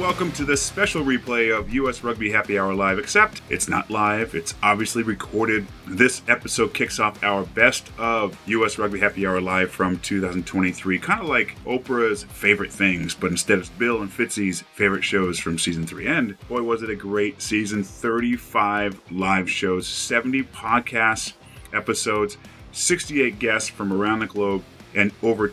welcome to this special replay of US Rugby Happy Hour Live, except it's not live, it's obviously recorded. This episode kicks off our best of US Rugby Happy Hour Live from 2023, kind of like Oprah's favorite things, but instead it's Bill and Fitzy's favorite shows from season three. And boy, was it a great season 35 live shows, 70 podcasts, episodes, 68 guests from around the globe and over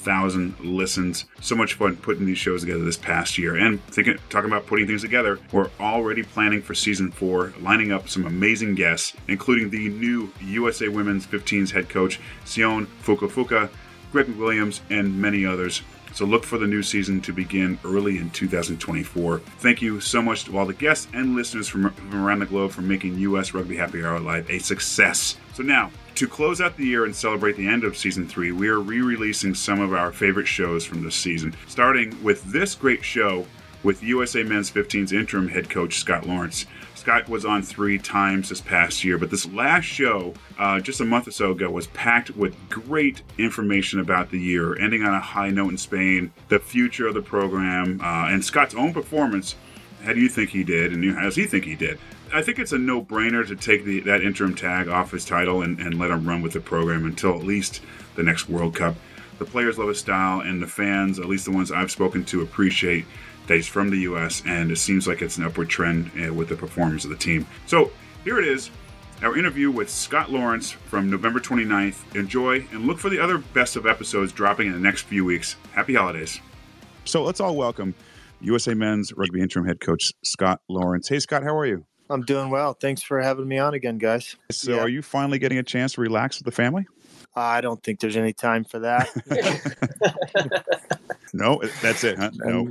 25,000 listens. So much fun putting these shows together this past year and thinking, talking about putting things together. We're already planning for season four, lining up some amazing guests, including the new USA Women's 15s head coach, Sione Fukofuka, Greg Williams, and many others. So look for the new season to begin early in 2024. Thank you so much to all the guests and listeners from, from around the globe for making US Rugby Happy Hour Live a success. So now, to close out the year and celebrate the end of season three, we are re releasing some of our favorite shows from this season, starting with this great show with USA Men's 15's interim head coach Scott Lawrence. Scott was on three times this past year, but this last show, uh, just a month or so ago, was packed with great information about the year, ending on a high note in Spain, the future of the program, uh, and Scott's own performance. How do you think he did, and how does he think he did? I think it's a no-brainer to take the, that interim tag off his title and, and let him run with the program until at least the next World Cup. The players love his style, and the fans, at least the ones I've spoken to, appreciate that he's from the U.S. And it seems like it's an upward trend uh, with the performance of the team. So here it is, our interview with Scott Lawrence from November 29th. Enjoy and look for the other best of episodes dropping in the next few weeks. Happy holidays. So let's all welcome USA Men's Rugby interim head coach Scott Lawrence. Hey, Scott, how are you? I'm doing well. Thanks for having me on again, guys. So, yeah. are you finally getting a chance to relax with the family? I don't think there's any time for that. no, that's it, huh? No.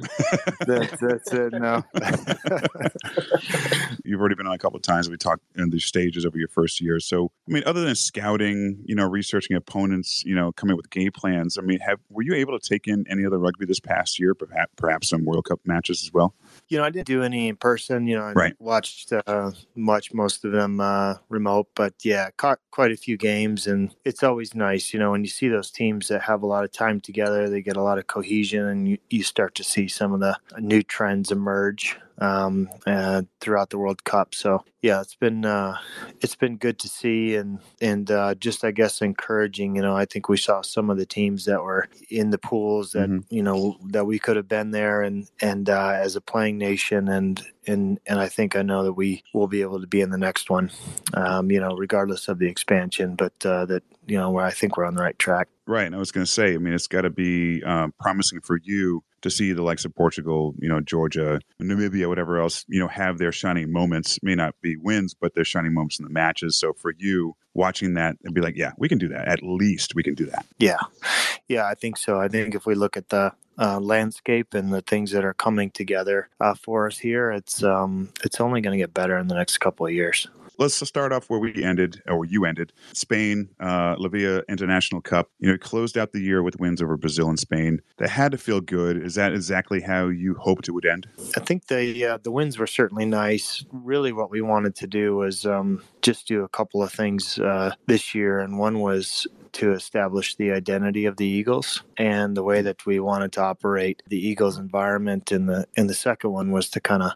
that's, that's it, no. You've already been on a couple of times. We talked in the stages over your first year. So, I mean, other than scouting, you know, researching opponents, you know, coming up with game plans, I mean, have were you able to take in any other rugby this past year, perhaps, perhaps some World Cup matches as well? You know, I didn't do any in person. You know, I right. watched uh, much, most of them uh, remote, but yeah, caught quite a few games, and it's always nice, you know, when you see those teams that have a lot of time together, they get a lot of cohesion, and you, you start to see some of the new trends emerge um, uh, throughout the World Cup. So yeah, it's been uh, it's been good to see and and uh, just I guess encouraging. You know, I think we saw some of the teams that were in the pools that mm-hmm. you know that we could have been there and and uh, as a playing nation and and and I think I know that we will be able to be in the next one. Um, you know, regardless of the expansion, but uh, that you know where I think we're on the right track. Right. And I was going to say, I mean, it's got to be um, promising for you to see the likes of Portugal, you know, Georgia, Namibia, whatever else, you know, have their shining moments. May not be wins, but their shining moments in the matches. So for you, watching that and be like, yeah, we can do that. At least we can do that. Yeah, yeah, I think so. I think if we look at the uh, landscape and the things that are coming together uh, for us here, it's um, it's only going to get better in the next couple of years let's start off where we ended, or you ended. Spain, uh, La Via International Cup. You know, closed out the year with wins over Brazil and Spain. That had to feel good. Is that exactly how you hoped it would end? I think the uh, the wins were certainly nice. Really, what we wanted to do was um, just do a couple of things uh, this year, and one was to establish the identity of the Eagles and the way that we wanted to operate the Eagles environment and the and the second one was to kind of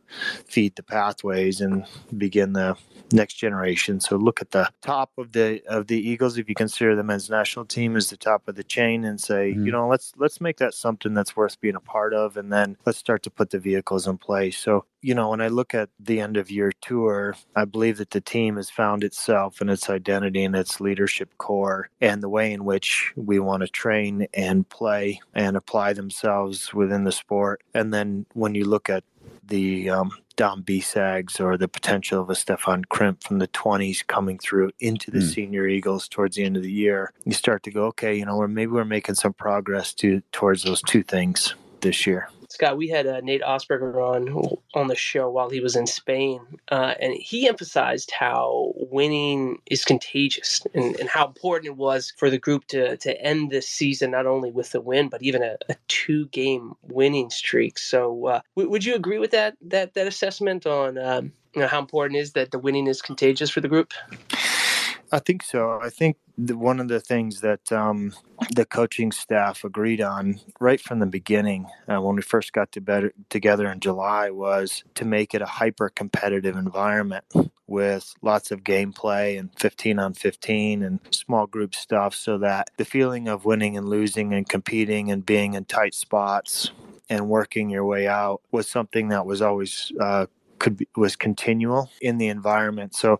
feed the pathways and begin the next generation. So look at the top of the of the Eagles if you consider the men's national team as the top of the chain and say, mm-hmm. you know, let's let's make that something that's worth being a part of and then let's start to put the vehicles in place. So, you know, when I look at the end of year tour, I believe that the team has found itself and its identity and its leadership core and the way in which we want to train and play and apply themselves within the sport. And then when you look at the um, Dom Besags or the potential of a Stefan Krimp from the 20s coming through into the mm. senior Eagles towards the end of the year, you start to go, okay, you know, or maybe we're making some progress to towards those two things this year. Scott, we had uh, Nate Augspurger on on the show while he was in Spain, uh, and he emphasized how winning is contagious and, and, how important it was for the group to to end this season not only with the win but even a, a two game winning streak. So, uh, w- would you agree with that that that assessment on um, you know, how important is that the winning is contagious for the group? I think so. I think the, one of the things that um, the coaching staff agreed on right from the beginning uh, when we first got to better, together in July was to make it a hyper competitive environment with lots of gameplay and 15 on 15 and small group stuff so that the feeling of winning and losing and competing and being in tight spots and working your way out was something that was always uh, could be, was continual in the environment. So,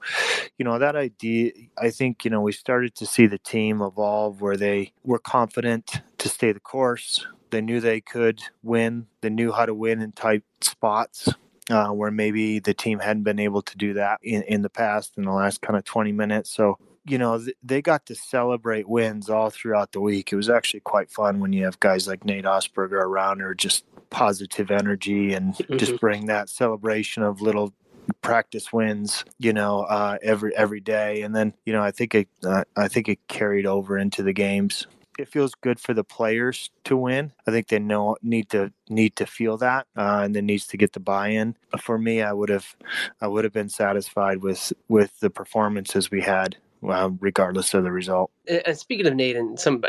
you know, that idea, I think, you know, we started to see the team evolve where they were confident to stay the course. They knew they could win. They knew how to win in tight spots. Uh, where maybe the team hadn't been able to do that in, in the past in the last kind of 20 minutes. So you know, th- they got to celebrate wins all throughout the week. It was actually quite fun when you have guys like Nate Augspurger around or just positive energy and mm-hmm. just bring that celebration of little practice wins you know uh, every every day and then you know i think it uh, i think it carried over into the games it feels good for the players to win. I think they know need to need to feel that, uh, and then needs to get the buy-in. For me, I would have I would have been satisfied with with the performances we had uh, regardless of the result. And speaking of Nate and some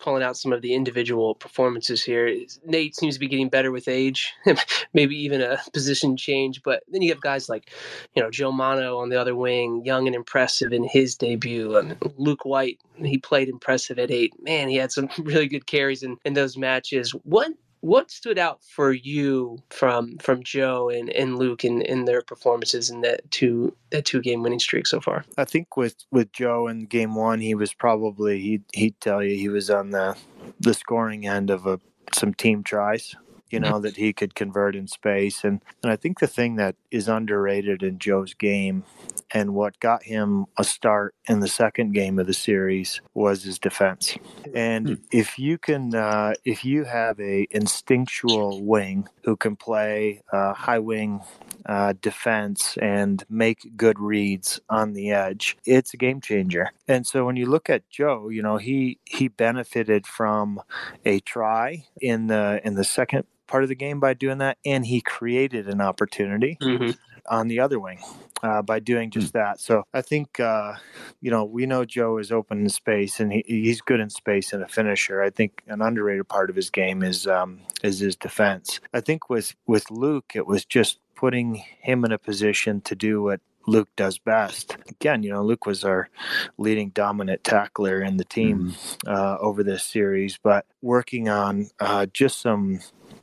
calling out some of the individual performances here, Nate seems to be getting better with age, maybe even a position change. But then you have guys like, you know, Joe Mano on the other wing, young and impressive in his debut. And Luke White, he played impressive at eight. Man, he had some really good carries in, in those matches. What what stood out for you from from Joe and, and Luke in, in their performances in that two that two game winning streak so far? I think with with Joe in game one, he was probably he'd he'd tell you he was on the the scoring end of a some team tries you know, that he could convert in space. And, and I think the thing that is underrated in Joe's game and what got him a start in the second game of the series was his defense. And hmm. if you can, uh, if you have a instinctual wing who can play uh, high wing uh, defense and make good reads on the edge, it's a game changer. And so when you look at Joe, you know he he benefited from a try in the in the second part of the game by doing that, and he created an opportunity mm-hmm. on the other wing uh, by doing just mm-hmm. that. So I think uh, you know we know Joe is open in space, and he, he's good in space and a finisher. I think an underrated part of his game is um, is his defense. I think with with Luke, it was just putting him in a position to do what Luke does best. Again, you know, Luke was our leading dominant tackler in the team mm-hmm. uh, over this series, but working on uh, just some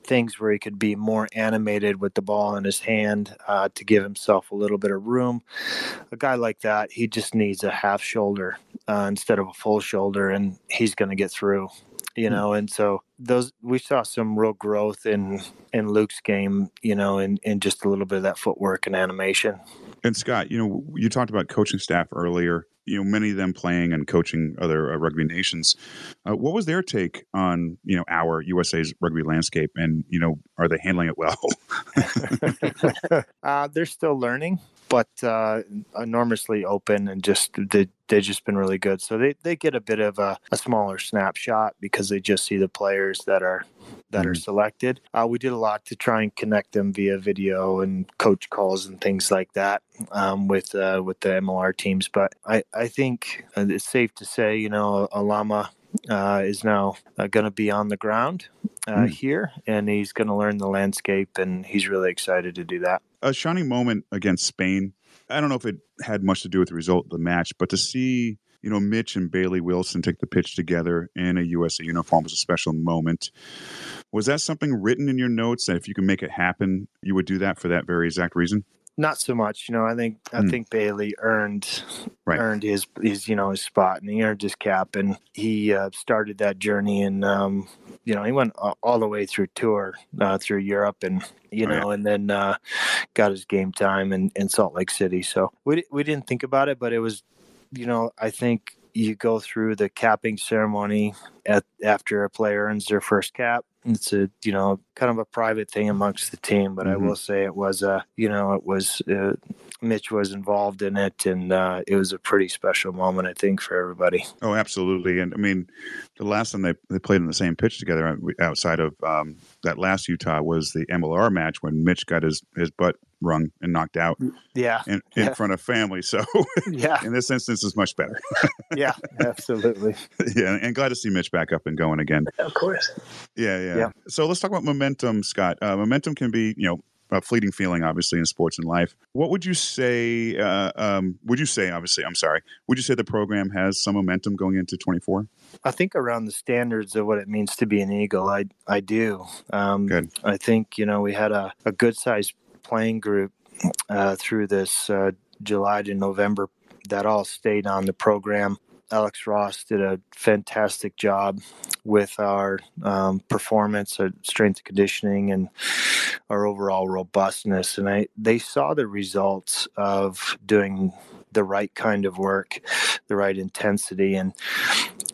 things where he could be more animated with the ball in his hand uh, to give himself a little bit of room. A guy like that, he just needs a half shoulder uh, instead of a full shoulder, and he's going to get through. You hmm. know, and so those we saw some real growth in in Luke's game. You know, in in just a little bit of that footwork and animation. And Scott, you know, you talked about coaching staff earlier you know many of them playing and coaching other uh, rugby nations. Uh, what was their take on you know our USA's rugby landscape, and you know are they handling it well? uh, they're still learning, but uh, enormously open and just they they've just been really good. So they, they get a bit of a, a smaller snapshot because they just see the players that are that mm-hmm. are selected. Uh, we did a lot to try and connect them via video and coach calls and things like that um, with uh, with the MLR teams. But I I think uh, it's safe to say you know Alama uh, is now uh, going to be on the ground uh, mm. here, and he's going to learn the landscape, and he's really excited to do that. A shining moment against Spain. I don't know if it had much to do with the result of the match, but to see you know Mitch and Bailey Wilson take the pitch together in a USA uniform was a special moment. Was that something written in your notes that if you can make it happen, you would do that for that very exact reason? Not so much, you know. I think I mm. think Bailey earned right. earned his his you know his spot and he earned his cap and he uh, started that journey and um, you know he went all the way through tour uh, through Europe and you know, and then uh, got his game time in, in Salt Lake City. So we we didn't think about it, but it was, you know, I think you go through the capping ceremony at after a player earns their first cap. It's a you know kind of a private thing amongst the team, but mm-hmm. I will say it was a you know it was uh, Mitch was involved in it, and uh, it was a pretty special moment I think for everybody. Oh, absolutely, and I mean the last time they, they played on the same pitch together uh, outside of um, that last Utah was the MLR match when Mitch got his his butt rung and knocked out Yeah. in, in Yeah. front of family. So Yeah. in this instance, is much better. Yeah. Absolutely. yeah, and glad to see Mitch back up and going again. Of course. Yeah, yeah. Yeah. So let's talk about momentum, Scott. Uh, momentum can be, you know, a fleeting feeling, obviously, in sports and life. What would you say? Uh, um, would you say, obviously, I'm sorry. Would you say the program has some momentum going into 24? I think around the standards of what it means to be an Eagle, I I do. Um, Good. I think you know we had a, a good sized playing group uh, through this uh, July to November that all stayed on the program. Alex Ross did a fantastic job with our um, performance, our strength and conditioning, and our overall robustness. And I they saw the results of doing the right kind of work, the right intensity, and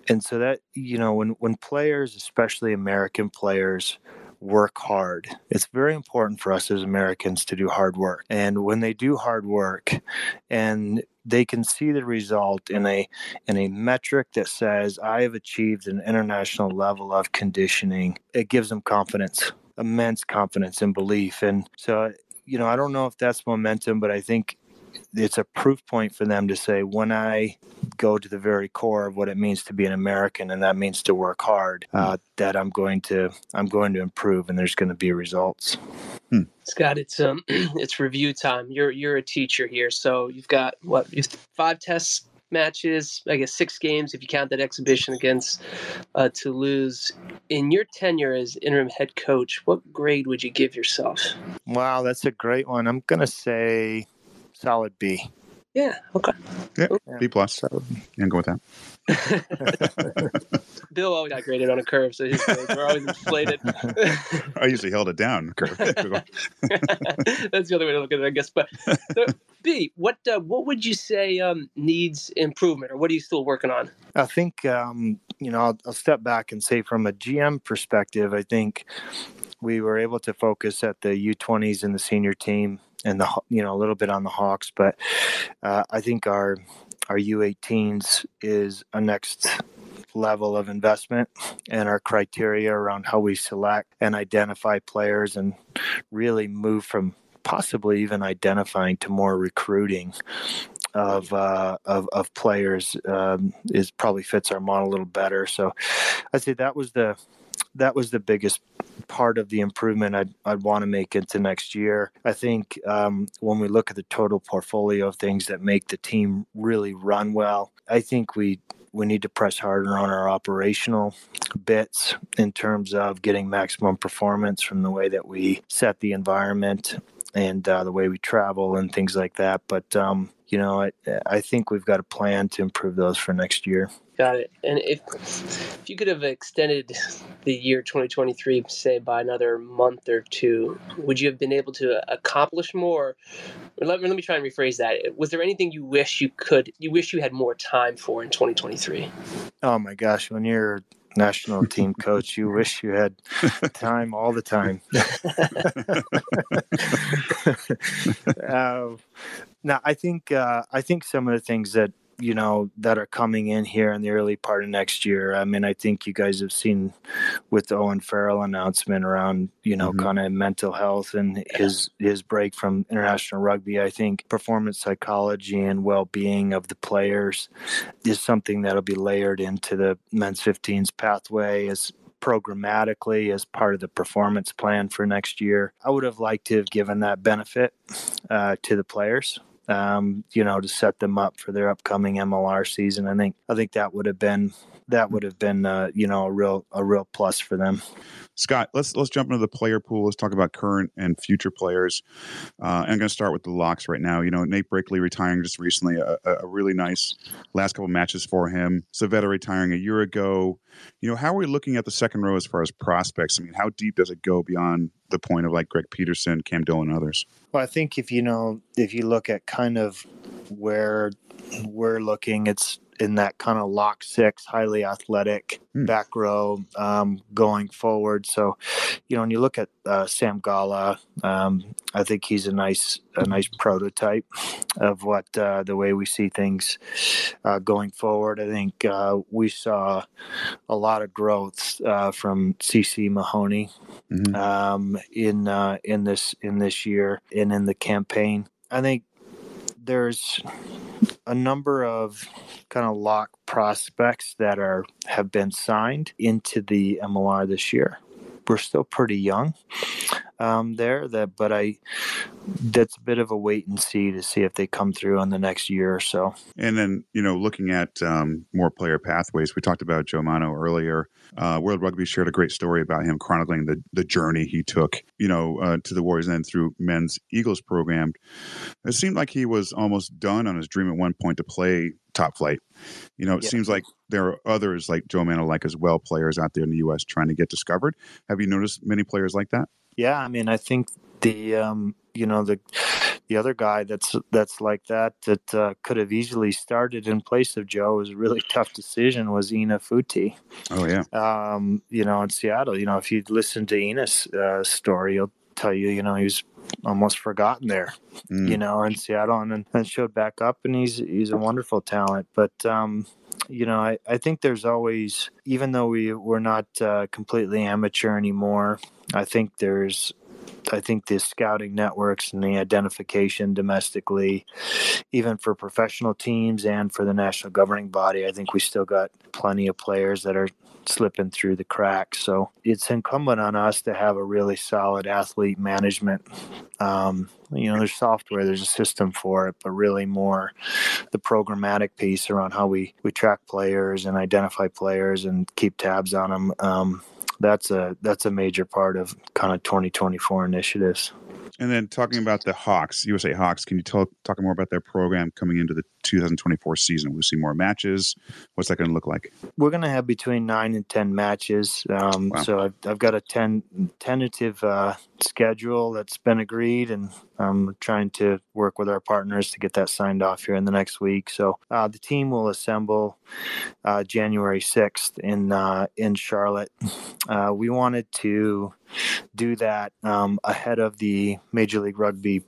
and so that you know when when players, especially American players, work hard. It's very important for us as Americans to do hard work. And when they do hard work and they can see the result in a in a metric that says I have achieved an international level of conditioning, it gives them confidence, immense confidence and belief. And so you know, I don't know if that's momentum, but I think it's a proof point for them to say when I go to the very core of what it means to be an American, and that means to work hard, uh, that I'm going to I'm going to improve, and there's going to be results. Scott, it's um, it's review time. You're you're a teacher here, so you've got what? You've five test matches. I guess six games if you count that exhibition against uh, Toulouse. In your tenure as interim head coach, what grade would you give yourself? Wow, that's a great one. I'm going to say solid B. Yeah. Okay. Yeah, Yeah. B plus. Solid B. And go with that. Bill always got graded on a curve, so his grades were always inflated. I usually held it down. Kurt. That's the other way to look at it, I guess. But so, B, what uh, what would you say um, needs improvement, or what are you still working on? I think um, you know I'll, I'll step back and say from a GM perspective, I think we were able to focus at the U20s and the senior team, and the you know a little bit on the Hawks, but uh, I think our our U18s is a next level of investment and our criteria around how we select and identify players and really move from possibly even identifying to more recruiting of uh, of, of players um, is probably fits our model a little better. So I'd say that was the that was the biggest part of the improvement I'd, I'd want to make into next year. I think um, when we look at the total portfolio of things that make the team really run well, I think we we need to press harder on our operational bits in terms of getting maximum performance from the way that we set the environment and uh, the way we travel and things like that. But um, you know, I, I think we've got a plan to improve those for next year. Got it. And if if you could have extended the year 2023, say by another month or two, would you have been able to accomplish more? Or let, let me try and rephrase that. Was there anything you wish you could, you wish you had more time for in 2023? Oh my gosh, when you're national team coach, you wish you had time all the time. uh, now, I think uh, I think some of the things that you know that are coming in here in the early part of next year. I mean, I think you guys have seen with the Owen Farrell announcement around you know Mhm. kind of mental health and his his break from international rugby. I think performance psychology and well being of the players is something that'll be layered into the men's 15s pathway as programmatically as part of the performance plan for next year. I would have liked to have given that benefit uh, to the players. Um, you know, to set them up for their upcoming MLR season. I think I think that would have been that would have been uh, you know a real a real plus for them. Scott, let's let's jump into the player pool. Let's talk about current and future players. Uh, I'm going to start with the locks right now. You know, Nate Brakeley retiring just recently, a, a a really nice last couple matches for him. Civetta retiring a year ago. You know, how are we looking at the second row as far as prospects? I mean, how deep does it go beyond the point of like Greg Peterson, Cam Dillon, and others? Well, I think if you know if you look at kind of where we're looking, it's in that kind of lock six, highly athletic Hmm. back row um, going forward. So, you know, when you look at uh, Sam Golla, um, I think he's a nice a nice prototype of what uh, the way we see things uh, going forward. I think uh, we saw a lot of growth uh, from CC Mahoney Mhm. um, in uh, in this in this year and in the campaign. I think there's a number of kind of lock prospects that are have been signed into the MLR this year. We're still pretty young um, there, that but I that's a bit of a wait and see to see if they come through in the next year or so. And then, you know, looking at um, more player pathways, we talked about Joe Mano earlier. Uh, World Rugby shared a great story about him chronicling the, the journey he took, you know, uh, to the Warriors and then through men's Eagles program. It seemed like he was almost done on his dream at one point to play top flight. You know, it Yeah. seems like there are others like Joe Mano, like as well, players out there in the U.S. trying to get discovered. Have you noticed many players like that? Yeah, I mean, I think the um, you know the the other guy that's that's like that that uh, could have easily started in place of Joe was a really tough decision was Ina Futi. Oh, yeah. Um, you know, in Seattle. You know, if you listen to Ina's uh, story, he'll tell you, you know, he was almost forgotten there. Mm. You know, in Seattle, and then and showed back up, and he's he's a wonderful talent. But um, you know, I, I think there's always, even though we we're not uh, completely amateur anymore, I think there's, I think the scouting networks and the identification domestically, even for professional teams and for the national governing body, I think we still got plenty of players that are slipping through the cracks. So it's incumbent on us to have a really solid athlete management. Um, you know, there's software, there's a system for it, but really more the programmatic piece around how we we track players and identify players and keep tabs on them. Um, that's a that's a major part of kind of 2024 initiatives. And then talking about the Hawks, USA Hawks, can you talk talk more about their program coming into the 2024 season? We'll see more matches. What's that going to look like? We're going to have between nine and ten matches. Um, Wow. So I've, I've got a ten tentative uh, schedule that's been agreed, and I'm trying to work with our partners to get that signed off here in the next week. So uh, the team will assemble uh, January 6th in uh, in Charlotte. Uh, we wanted to do that um, ahead of the Major League Rugby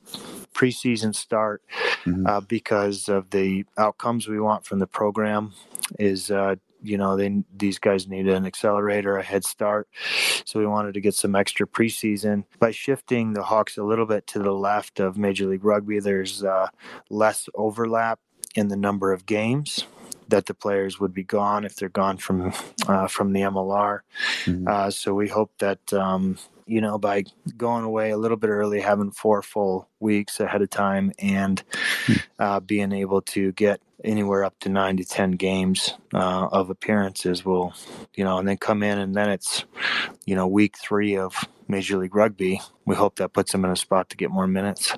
preseason start Mhm. uh, because of the outcomes we want from the program. Is uh, you know they these guys need an accelerator, a head start, so we wanted to get some extra preseason by shifting the Hawks a little bit to the left of Major League Rugby. There's uh, less overlap in the number of games that the players would be gone if they're gone from uh, from the MLR. Mhm. Uh, so we hope that um, you know by going away a little bit early, having four full weeks ahead of time, and uh, being able to get anywhere up to nine to ten games uh, of appearances will, you know, and then come in and then it's, you know, week three of Major League Rugby. We hope that puts them in a spot to get more minutes.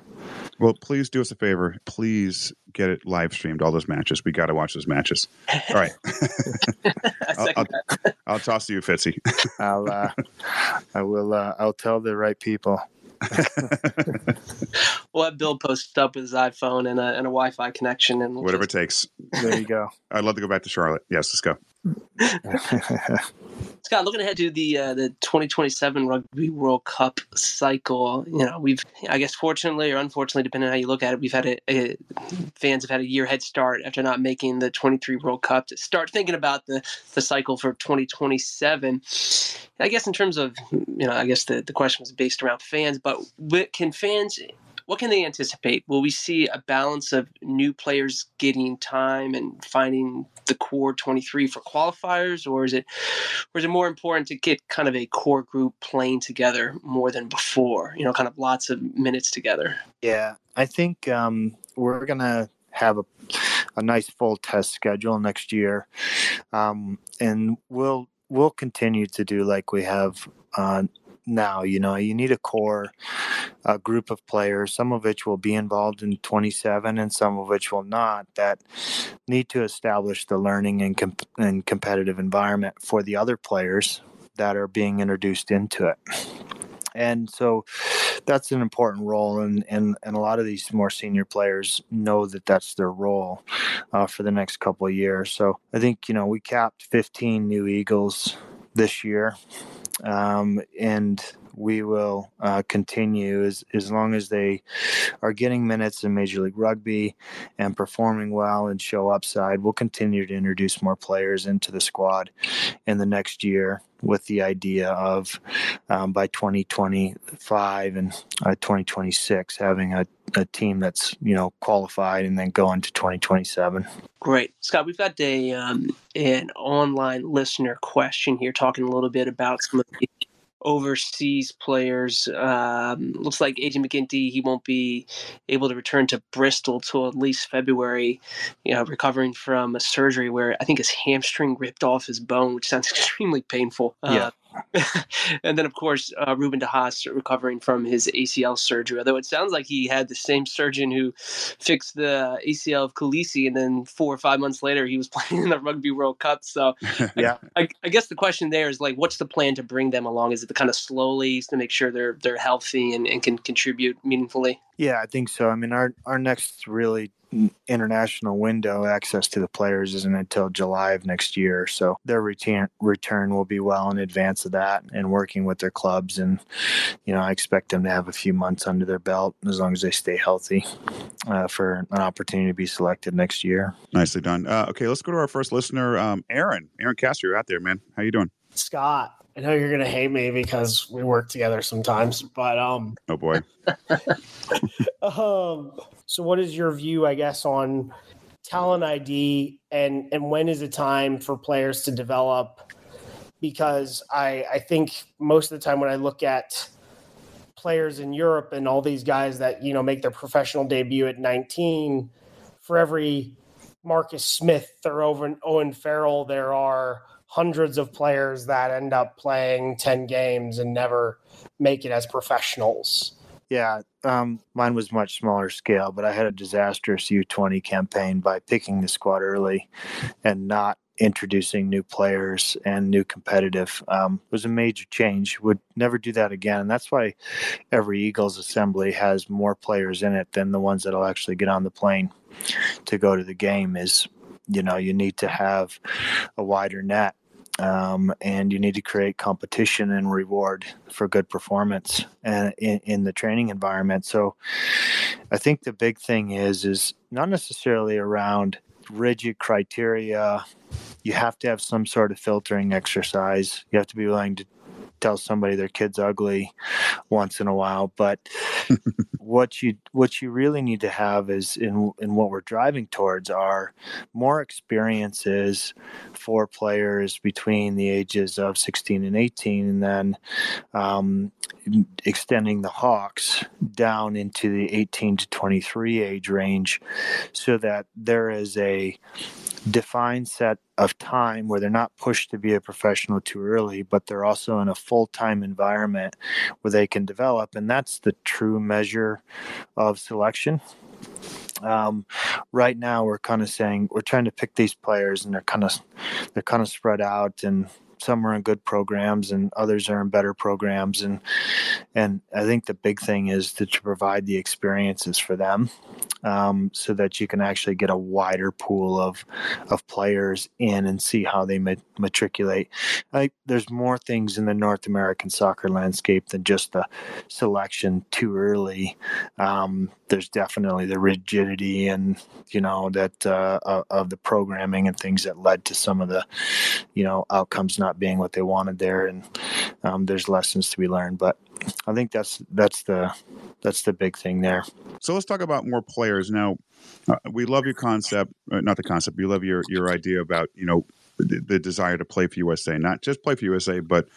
Well, please do us a favor. Please get it live streamed, all those matches. We got to watch those matches. All right. I I'll, second I'll, I'll toss to you, Fitzy. I'll, uh, I will, uh, I'll tell the right people. We'll have Bill post up with his iPhone and a, and a Wi-Fi connection, and we'll Whatever it takes. There you go. I'd love to go back to Charlotte. Yes, let's go. Scott, looking ahead to the uh, the 2027 Rugby World Cup cycle, you know, we've, I guess, fortunately or unfortunately, depending on how you look at it, we've had a, a fans have had a year head start after not making the 23 World Cup to start thinking about the the cycle for 2027. I guess in terms of, you know, I guess the the question was based around fans, but can fans what can they anticipate? Will we see a balance of new players getting time and finding the core 23 for qualifiers, or is it, or is it more important to get kind of a core group playing together more than before? You know, kind of lots of minutes together. Yeah, I think um, we're gonna have a, a nice full test schedule next year, um, and we'll we'll continue to do like we have uh, now. You know, you need a core uh, group of players, some of which will be involved in 27, and some of which will not. That need to establish the learning and, comp- and competitive environment for the other players that are being introduced into it. And so that's an important role, and and and a lot of these more senior players know that that's their role uh, for the next couple of years. So I think you know we capped 15 new Eagles this year, um, and we will uh, continue as, as long as they are getting minutes in Major League Rugby and performing well and show upside. We'll continue to introduce more players into the squad in the next year with the idea of um, by 2025 and uh, 2026 having a, a team that's you know qualified and then going to 2027 great. Scott we've got a um, an online listener question here talking a little bit about some of the overseas players. Um, looks like AJ McGinty, he won't be able to return to Bristol till at least February, you know, recovering from a surgery where I think his hamstring ripped off his bone, which sounds extremely painful. Yeah. And then, of course, uh, Ruben DeHaas recovering from his ACL surgery. Although it sounds like he had the same surgeon who fixed the ACL of Kolisi, and then four or five months later, he was playing in the Rugby World Cup. So, yeah, I, I, I, guess the question there is like, what's the plan to bring them along? Is it to kind of slowly to make sure they're they're healthy and, and can contribute meaningfully? Yeah, I think so. I mean, our our next really international window access to the players isn't until July of next year. So their return return will be well in advance of that and working with their clubs. And, you know, I expect them to have a few months under their belt as long as they stay healthy uh, for an opportunity to be selected next year. Nicely done. Uh, okay, let's go to our first listener, um, Aaron. Aaron Castro, you're out there, man. How you doing? Scott. I know you're gonna hate me because we work together sometimes, but um. Oh boy. um. So, what is your view, I guess, on talent ID and and when is it time for players to develop? Because I I think most of the time when I look at players in Europe and all these guys that you know make their professional debut at 19, for every Marcus Smith or Owen Farrell, there are hundreds of players that end up playing 10 games and never make it as professionals. Yeah, um, mine was much smaller scale, but I had a disastrous U20 campaign by picking the squad early and not introducing new players and new competitive um, was a major change. Would never do that again. And that's why every Eagles assembly has more players in it than the ones that'll actually get on the plane to go to the game. Is you know you need to have a wider net um, and you need to create competition and reward for good performance and in, in the training environment. So i think the big thing is is not necessarily around rigid criteria. You have to have some sort of filtering exercise. You have to be willing to tell somebody their kid's ugly once in a while but what you what you really need to have is in in what we're driving towards are more experiences for players between the ages of 16 and 18 and then um, extending the hawks down into the 18 to 23 age range so that there is a defined set of time where they're not pushed to be a professional too early, but they're also in a full time environment where they can develop. And that's the true measure of selection. Um, right now, we're kind of saying we're trying to pick these players, and they're kind of they're kind of spread out, and some are in good programs and others are in better programs and and I think the big thing is to, to provide the experiences for them um, so that you can actually get a wider pool of of players in and see how they matriculate. I, there's more things in the North American soccer landscape than just the selection too early. Um, there's definitely the rigidity and you know that uh, of the programming and things that led to some of the you know outcomes not being what they wanted there, and um, there's lessons to be learned. But I think that's that's the that's the big thing there. So let's talk about more players now. Uh, we love your concept, uh, not the concept. We love your your idea about you know the, desire to play for USA, not just play for USA, but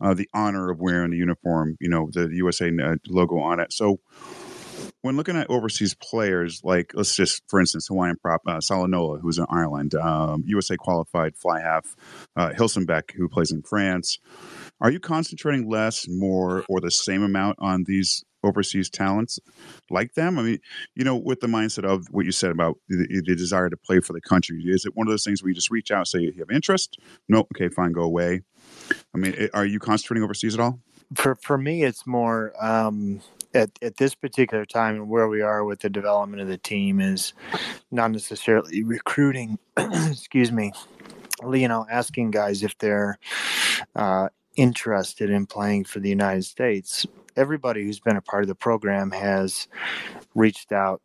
uh, the honor of wearing the uniform. You know, the USA uh, logo on it. So when looking at overseas players, like let's just, for instance, Hawaiian prop uh, Salanoa, who's in Ireland, um, USA qualified fly half, uh, Hilsenbeck, who plays in France. Are you concentrating less, more, or the same amount on these overseas talents like them? I mean, you know, with the mindset of what you said about the, the desire to play for the country, is it one of those things where you just reach out, say you have interest? No, okay, fine, go away. I mean, are you concentrating overseas at all? for for me, it's more um, at at this particular time and where we are with the development of the team is not necessarily recruiting. excuse me, you know, asking guys if they're uh, interested in playing for the United States. Everybody who's been a part of the program has reached out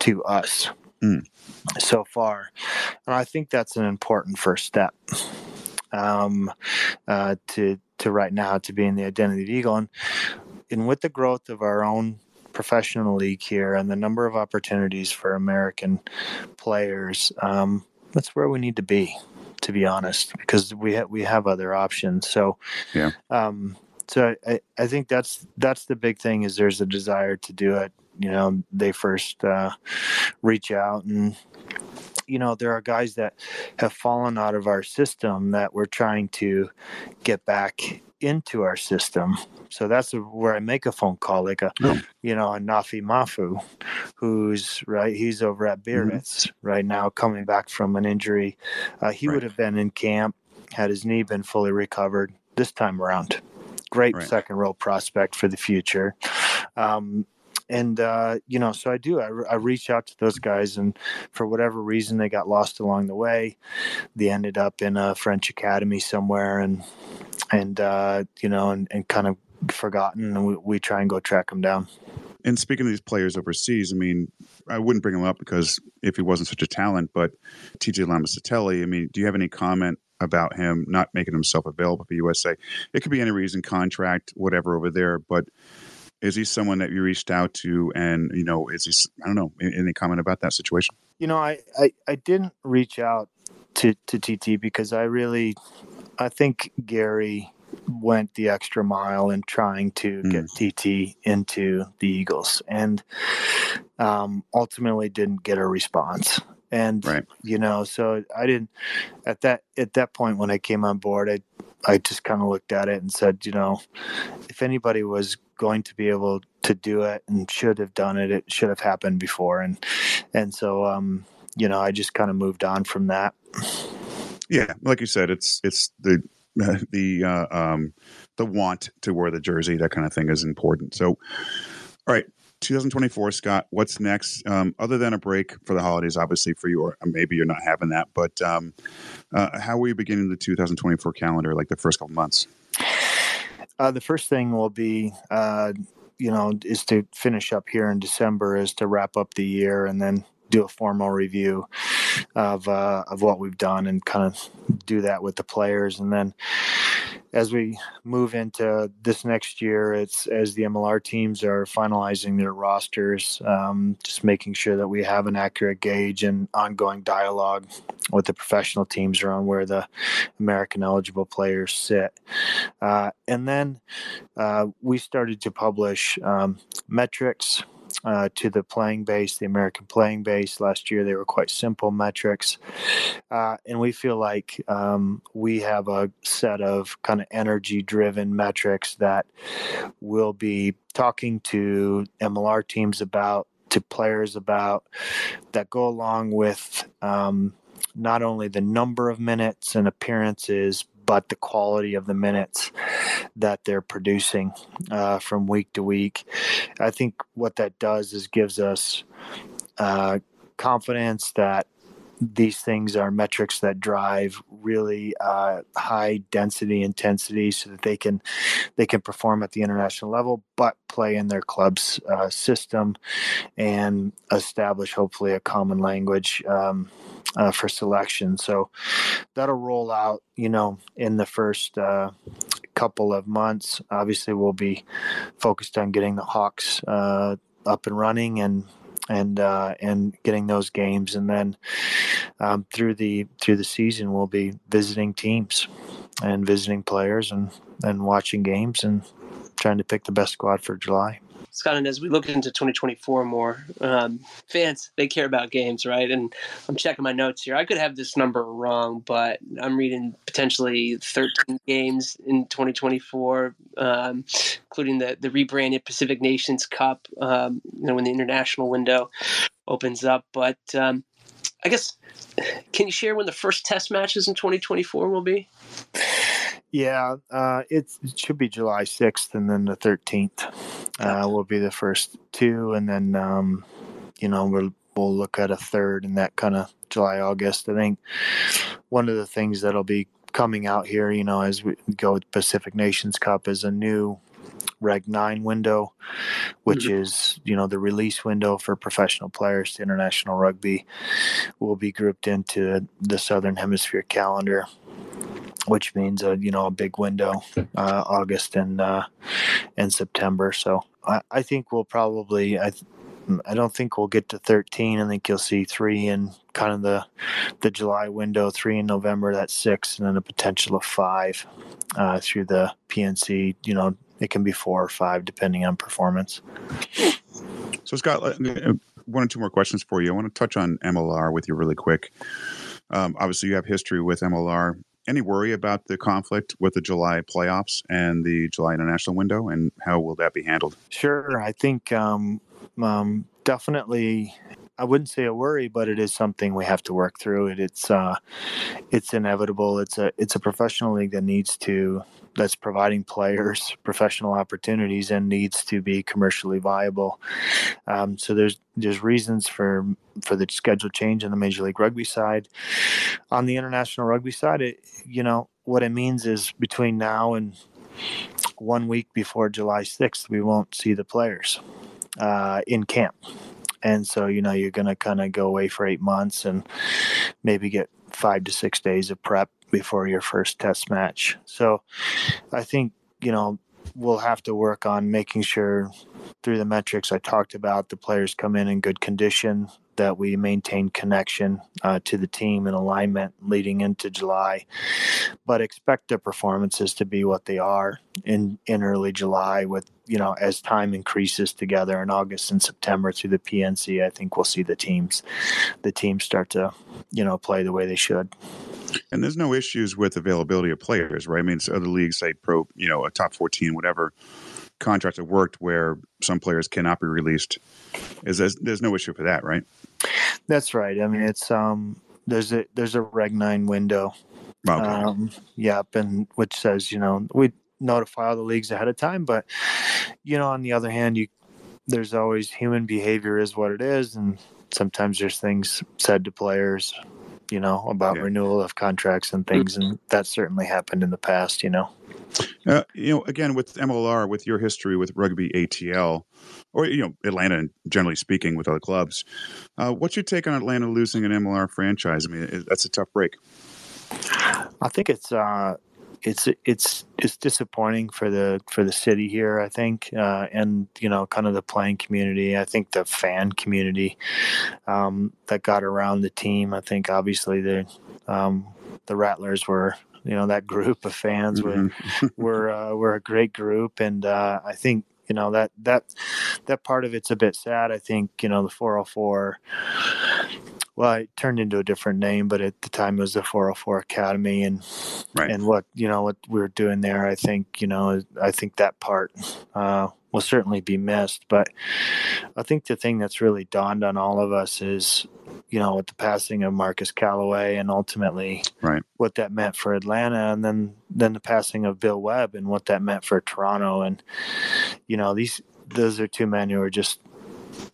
to us mm. so far, and I think that's an important first step. Um, uh, to to right now to being the identity eagle and and with the growth of our own professional league here and the number of opportunities for American players, um, that's where we need to be, to be honest, because we ha- we have other options. So, yeah. Um, so I, I think that's that's the big thing is there's a desire to do it. You know, they first uh, reach out and you know there are guys that have fallen out of our system that we're trying to get back into our system. So that's where I make a phone call, like a, oh. you know, a Nafi Mafu, who's right. He's over at. Biarritz mm-hmm. right now, coming back from an injury. Uh, he right. would have been in camp had his knee been fully recovered this time around. Great right. second row prospect for the future. Um, and uh, you know so i do I, I reach out to those guys and for whatever reason they got lost along the way they ended up in a french academy somewhere and and uh, you know and, and kind of forgotten and we, we try and go track them down and speaking of these players overseas, I mean, I wouldn't bring him up because if he wasn't such a talent, but Titi Lamositele, I mean, do you have any comment about him not making himself available for USA? It could be any reason, contract, whatever over there, but is he someone that you reached out to and you know is he i don't know any comment about that situation you know i i, I didn't reach out to to Titi because i really i think gary went the extra mile in trying to mm. get Titi into the eagles and um, ultimately didn't get a response and right. you know so i didn't at that at that point when i came on board i i just kind of looked at it and said you know if anybody was going to be able to do it and should have done it it should have happened before and and so um you know i just kind of moved on from that yeah like you said it's it's the the uh, um the want to wear the jersey that kind of thing is important. So all right 2024 scott what's next? Um, other than a break for the holidays obviously for you or maybe you're not having that but um, uh, how are you beginning the 2024 calendar like the first couple months? Uh, the first thing will be, uh, you know, is to finish up here in December, is to wrap up the year and then do a formal review of uh, of what we've done and kind of do that with the players, and then as we move into this next year, it's as the MLR teams are finalizing their rosters, um, just making sure that we have an accurate gauge and ongoing dialogue with the professional teams around where the American eligible players sit. Uh, and then uh, we started to publish um, metrics uh, to the playing base, the American playing base. Last year, they were quite simple metrics. Uh, and we feel like um, we have a set of kind of energy driven metrics that we'll be talking to MLR teams about, to players about, that go along with. Um, not only the number of minutes and appearances, but the quality of the minutes that they're producing uh, from week to week. I think what that does is gives us uh, confidence that these things are metrics that drive really uh, high density intensity so that they can they can perform at the international level but play in their club's uh, system and establish hopefully a common language um, uh, for selection. So that'll roll out you know in the first uh, couple of months. Obviously we'll be focused on getting the hawks uh, up and running and and uh, and getting those games, and then um, through the through the season, we'll be visiting teams and visiting players and and watching games and trying to pick the best squad for July. Scott, and as we look into 2024 more, um, fans they care about games, right? And I'm checking my notes here. I could have this number wrong, but I'm reading potentially 13 games in 2024, um, including the the rebranded Pacific Nations Cup. Um, you know, when the international window opens up, but um, I guess can you share when the first test matches in 2024 will be? Yeah, uh, it should be July 6th and then the 13th uh, will be the first two. And then, um, you know, we'll, we'll look at a third and that kind of July, August. I think one of the things that'll be coming out here, you know, as we go with Pacific Nations Cup is a new Reg 9 window, which mm-hmm. is, you know, the release window for professional players to international rugby, will be grouped into the Southern Hemisphere calendar which means a you know a big window, uh, August and uh, and September. So I, I think we'll probably I. I don't think we'll get to 13. I think you'll see three in kind of the the July window, three in November, that's six, and then a potential of five uh, through the PNC. You know, it can be four or five depending on performance. So, Scott, uh, one or two more questions for you. I want to touch on MLR with you really quick. Um, obviously, you have history with MLR any worry about the conflict with the July playoffs and the July international window, and how will that be handled? Sure, I think um, um, definitely. I wouldn't say a worry, but it is something we have to work through. It, it's uh, it's inevitable. It's a it's a professional league that needs to that's providing players professional opportunities and needs to be commercially viable. Um, so there's there's reasons for for the schedule change on the Major League Rugby side. On the international rugby side, it you know what it means is between now and one week before July 6th, we won't see the players uh, in camp. And so, you know, you're going to kind of go away for eight months and maybe get five to six days of prep before your first test match. So I think, you know, we'll have to work on making sure through the metrics I talked about, the players come in in good condition, that we maintain connection uh, to the team and alignment leading into July. But expect the performances to be what they are in, in early July with, you know, as time increases together in August and September through the PNC, I think we'll see the teams, the teams start to, you know, play the way they should. And there's no issues with availability of players, right? I mean, other leagues say pro, you know, a top 14, whatever contract have worked where some players cannot be released. Is there's, there's no issue for that, right? That's right. I mean, it's um, there's a there's a Reg nine window. Okay. Um, yep, and which says you know we notify all the leagues ahead of time, but you know on the other hand, you there's always human behavior is what it is, and sometimes there's things said to players you know, about yeah. renewal of contracts and things, and that certainly happened in the past, you know. Uh, you know, again with MLR, with your history with rugby ATL, or you know Atlanta, generally speaking, with other clubs, uh, what's your take on Atlanta losing an MLR franchise? I mean, that's a tough break. I think it's uh, it's it's it's disappointing for the for the city here. I think, uh, and you know, kind of the playing community. I think the fan community um, that got around the team. I think obviously the um, the Rattlers were you know that group of fans mm-hmm. were were uh, were a great group, and uh, I think you know that that that part of it's a bit sad. I think you know the 404 well, it turned into a different name, but at the time it was the 404 Academy, and right. and what you know what we were doing there. I think you know I think that part uh, will certainly be missed. But I think the thing that's really dawned on all of us is you know with the passing of Marcus Callaway and ultimately right. what that meant for Atlanta, and then then the passing of Bill Webb and what that meant for Toronto, and you know these those are two men who are just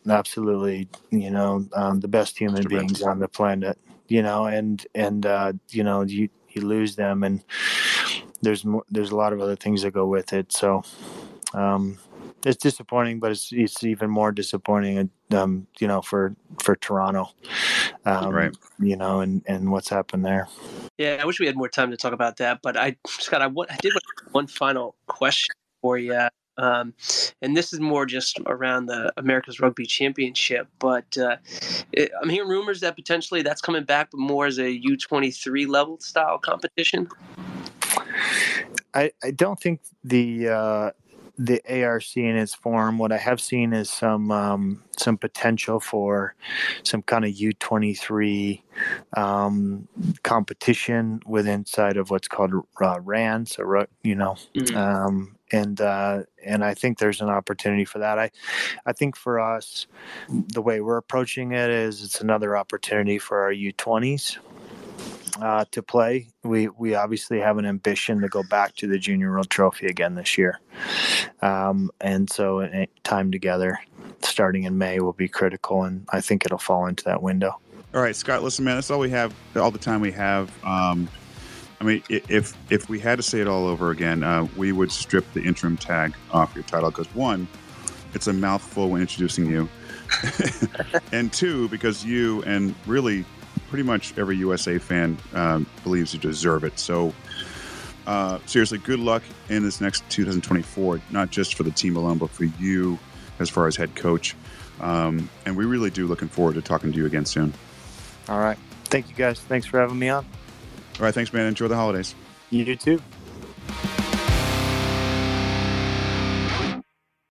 absolutely, you know, um, the best human Mr. beings on the planet, you know, and, and, uh, you know, you, you lose them and there's more, there's a lot of other things that go with it. So, um, it's disappointing, but it's it's even more disappointing, um, you know, for for Toronto, um, right? You know, and and what's happened there. Yeah, I wish we had more time to talk about that, but I, Scott, I, I did one final question for you. Um, and this is more just around the America's Rugby Championship. But uh, it, I'm hearing rumors that potentially that's coming back, but more as a U23 level style competition. I, I don't think the uh, the ARC in its form. What I have seen is some um, some potential for some kind of U twenty three um, competition with inside of what's called uh, RAN. So you know, mm-hmm. um, and uh, and I think there's an opportunity for that. I I think for us, the way we're approaching it is it's another opportunity for our U20s uh, to play. We we obviously have an ambition to go back to the Junior World Trophy again this year, um, and so uh, time together, starting in May, will be critical, and I think it'll fall into that window. All right, Scott. Listen, man, that's all we have. All the time we have. Um, I mean, if if we had to say it all over again, uh, we would strip the interim tag off your title because one, it's a mouthful when introducing you, and two, because you and really pretty much every USA fan um, believes you deserve it. So, uh, seriously, good luck in this next 2024, not just for the team alone, but for you as far as head coach. Um, and we really do looking forward to talking to you again soon. All right. Thank you guys. Thanks for having me on. All right. Thanks, man. Enjoy the holidays. You do too.